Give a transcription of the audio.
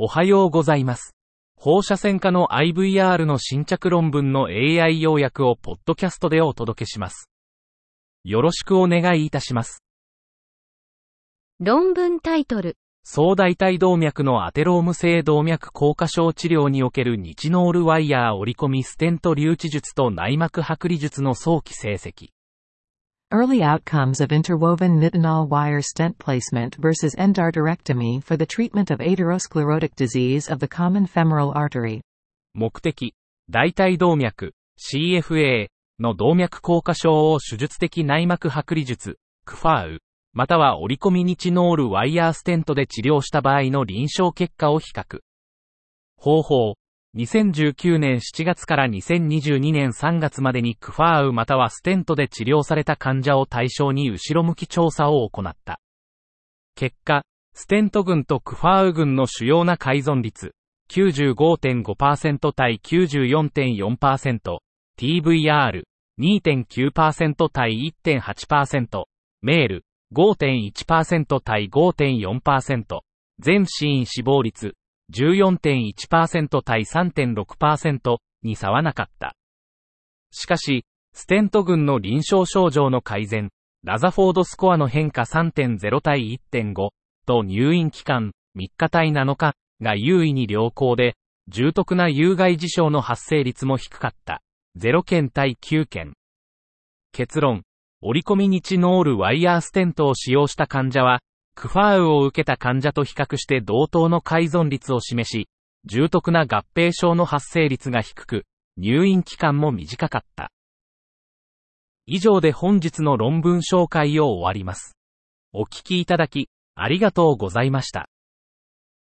おはようございます。放射線科の IVR の新着論文の AI 要約をポッドキャストでお届けします。よろしくお願いいたします。論文タイトル。総大体動脈のアテローム性動脈硬化症治療における日ノールワイヤー折り込みステント留置術と内膜剥離術の早期成績。Early outcomes of interwoven nitinol wire stent placement versus endarterectomy for the treatment of aterosclerotic disease of the common femoral artery. 目的、大体動脈、CFA の動脈硬化症を手術的内膜剥離術、クファウ、または折り込み日ノールワイヤーステントで治療した場合の臨床結果を比較。方法、2019年7月から2022年3月までにクファーウまたはステントで治療された患者を対象に後ろ向き調査を行った。結果、ステント群とクファーウ群の主要な改存率、95.5%対94.4%、TVR、2.9%対1.8%、メール、5.1%対5.4%、全死因死亡率、14.1%対3.6%に差はなかった。しかし、ステント群の臨床症状の改善、ラザフォードスコアの変化3.0対1.5と入院期間3日対7日が優位に良好で、重篤な有害事象の発生率も低かった。0件対9件。結論。折り込み日ノールワイヤーステントを使用した患者は、クファーウを受けた患者と比較して同等の改存率を示し、重篤な合併症の発生率が低く、入院期間も短かった。以上で本日の論文紹介を終わります。お聞きいただき、ありがとうございました。